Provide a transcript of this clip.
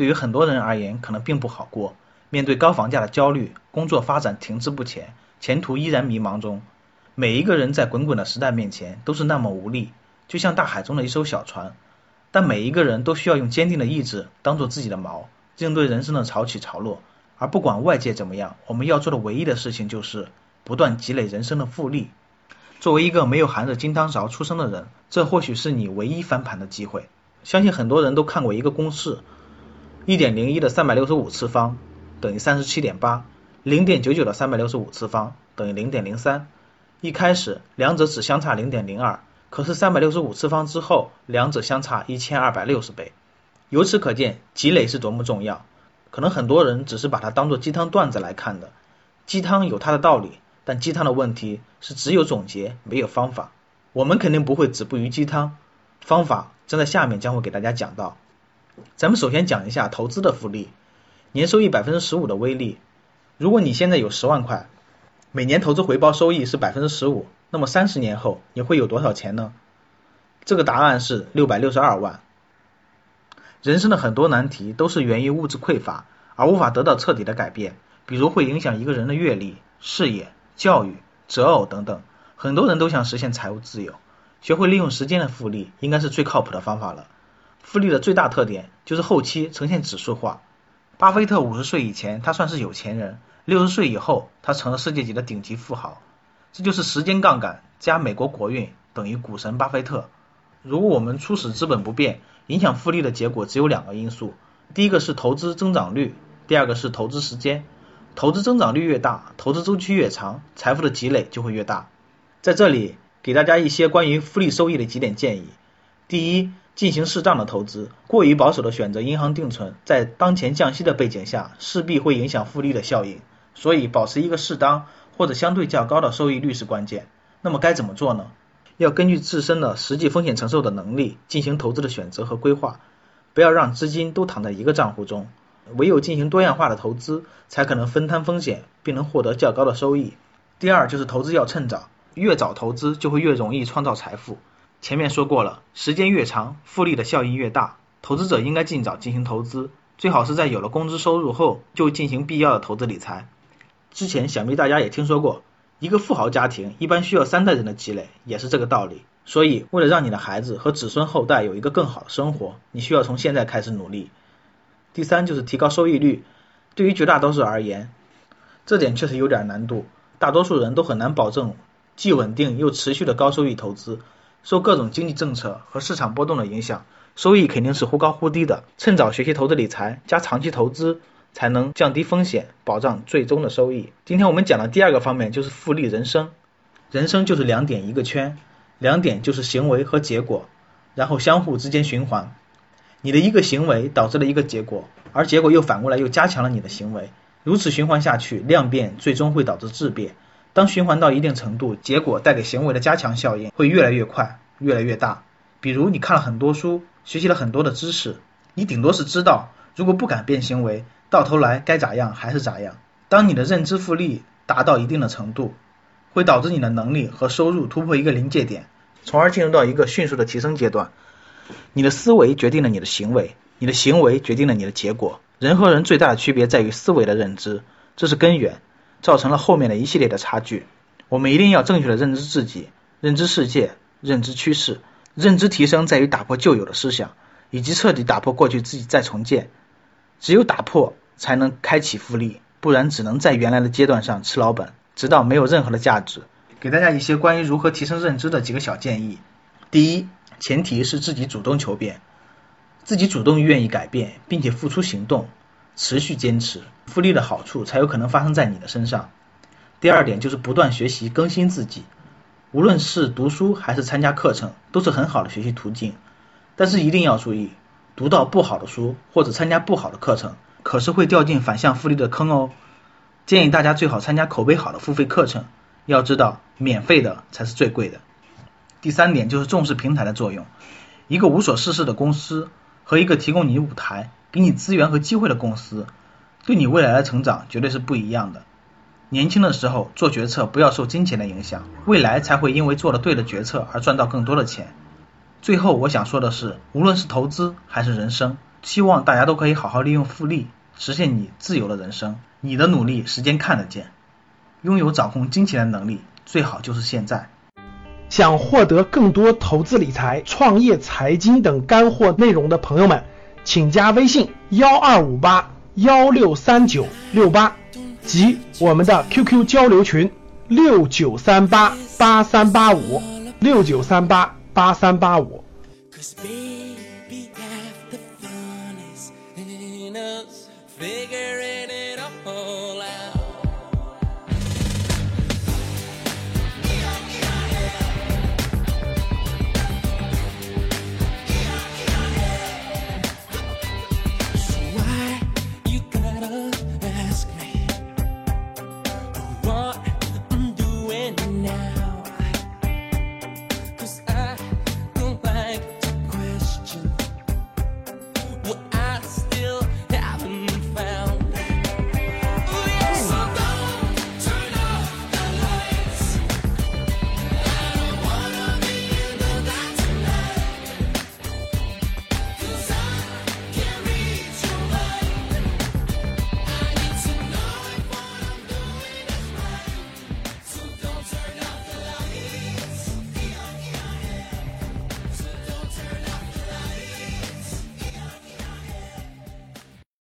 对于很多人而言，可能并不好过。面对高房价的焦虑，工作发展停滞不前，前途依然迷茫中，每一个人在滚滚的时代面前都是那么无力，就像大海中的一艘小船。但每一个人都需要用坚定的意志当做自己的锚，应对人生的潮起潮落。而不管外界怎么样，我们要做的唯一的事情就是不断积累人生的复利。作为一个没有含着金汤勺出生的人，这或许是你唯一翻盘的机会。相信很多人都看过一个公式：一点零一的三百六十五次方等于三十七点八，零点九九的三百六十五次方等于零点零三。一开始两者只相差零点零二，可是三百六十五次方之后，两者相差一千二百六十倍。由此可见，积累是多么重要。可能很多人只是把它当做鸡汤段子来看的，鸡汤有它的道理，但鸡汤的问题是只有总结没有方法。我们肯定不会止步于鸡汤，方法。将在下面将会给大家讲到，咱们首先讲一下投资的复利，年收益百分之十五的威力。如果你现在有十万块，每年投资回报收益是百分之十五，那么三十年后你会有多少钱呢？这个答案是六百六十二万。人生的很多难题都是源于物质匮乏而无法得到彻底的改变，比如会影响一个人的阅历、事业、教育、择偶等等。很多人都想实现财务自由。学会利用时间的复利，应该是最靠谱的方法了。复利的最大特点就是后期呈现指数化。巴菲特五十岁以前，他算是有钱人；六十岁以后，他成了世界级的顶级富豪。这就是时间杠杆加美国国运等于股神巴菲特。如果我们初始资本不变，影响复利的结果只有两个因素：第一个是投资增长率，第二个是投资时间。投资增长率越大，投资周期越长，财富的积累就会越大。在这里。给大家一些关于复利收益的几点建议：第一，进行适当的投资，过于保守的选择银行定存，在当前降息的背景下，势必会影响复利的效应。所以，保持一个适当或者相对较高的收益率是关键。那么该怎么做呢？要根据自身的实际风险承受的能力进行投资的选择和规划，不要让资金都躺在一个账户中。唯有进行多样化的投资，才可能分摊风险，并能获得较高的收益。第二，就是投资要趁早。越早投资就会越容易创造财富。前面说过了，时间越长，复利的效益越大。投资者应该尽早进行投资，最好是在有了工资收入后就进行必要的投资理财。之前想必大家也听说过，一个富豪家庭一般需要三代人的积累，也是这个道理。所以，为了让你的孩子和子孙后代有一个更好的生活，你需要从现在开始努力。第三就是提高收益率。对于绝大多数而言，这点确实有点难度，大多数人都很难保证。既稳定又持续的高收益投资，受各种经济政策和市场波动的影响，收益肯定是忽高忽低的。趁早学习投资理财，加长期投资，才能降低风险，保障最终的收益。今天我们讲的第二个方面就是复利人生。人生就是两点一个圈，两点就是行为和结果，然后相互之间循环。你的一个行为导致了一个结果，而结果又反过来又加强了你的行为，如此循环下去，量变最终会导致质变。当循环到一定程度，结果带给行为的加强效应会越来越快，越来越大。比如你看了很多书，学习了很多的知识，你顶多是知道，如果不改变行为，到头来该咋样还是咋样。当你的认知复利达到一定的程度，会导致你的能力和收入突破一个临界点，从而进入到一个迅速的提升阶段。你的思维决定了你的行为，你的行为决定了你的结果。人和人最大的区别在于思维的认知，这是根源。造成了后面的一系列的差距。我们一定要正确的认知自己、认知世界、认知趋势。认知提升在于打破旧有的思想，以及彻底打破过去自己再重建。只有打破，才能开启复利，不然只能在原来的阶段上吃老本，直到没有任何的价值。给大家一些关于如何提升认知的几个小建议。第一，前提是自己主动求变，自己主动愿意改变，并且付出行动。持续坚持，复利的好处才有可能发生在你的身上。第二点就是不断学习更新自己，无论是读书还是参加课程，都是很好的学习途径。但是一定要注意，读到不好的书或者参加不好的课程，可是会掉进反向复利的坑哦。建议大家最好参加口碑好的付费课程，要知道免费的才是最贵的。第三点就是重视平台的作用，一个无所事事的公司和一个提供你舞台、给你资源和机会的公司，对你未来的成长绝对是不一样的。年轻的时候做决策不要受金钱的影响，未来才会因为做了对的决策而赚到更多的钱。最后我想说的是，无论是投资还是人生，希望大家都可以好好利用复利，实现你自由的人生。你的努力，时间看得见。拥有掌控金钱的能力，最好就是现在。想获得更多投资理财、创业财经等干货内容的朋友们，请加微信幺二五八幺六三九六八及我们的 QQ 交流群六九三八八三八五六九三八八三八五。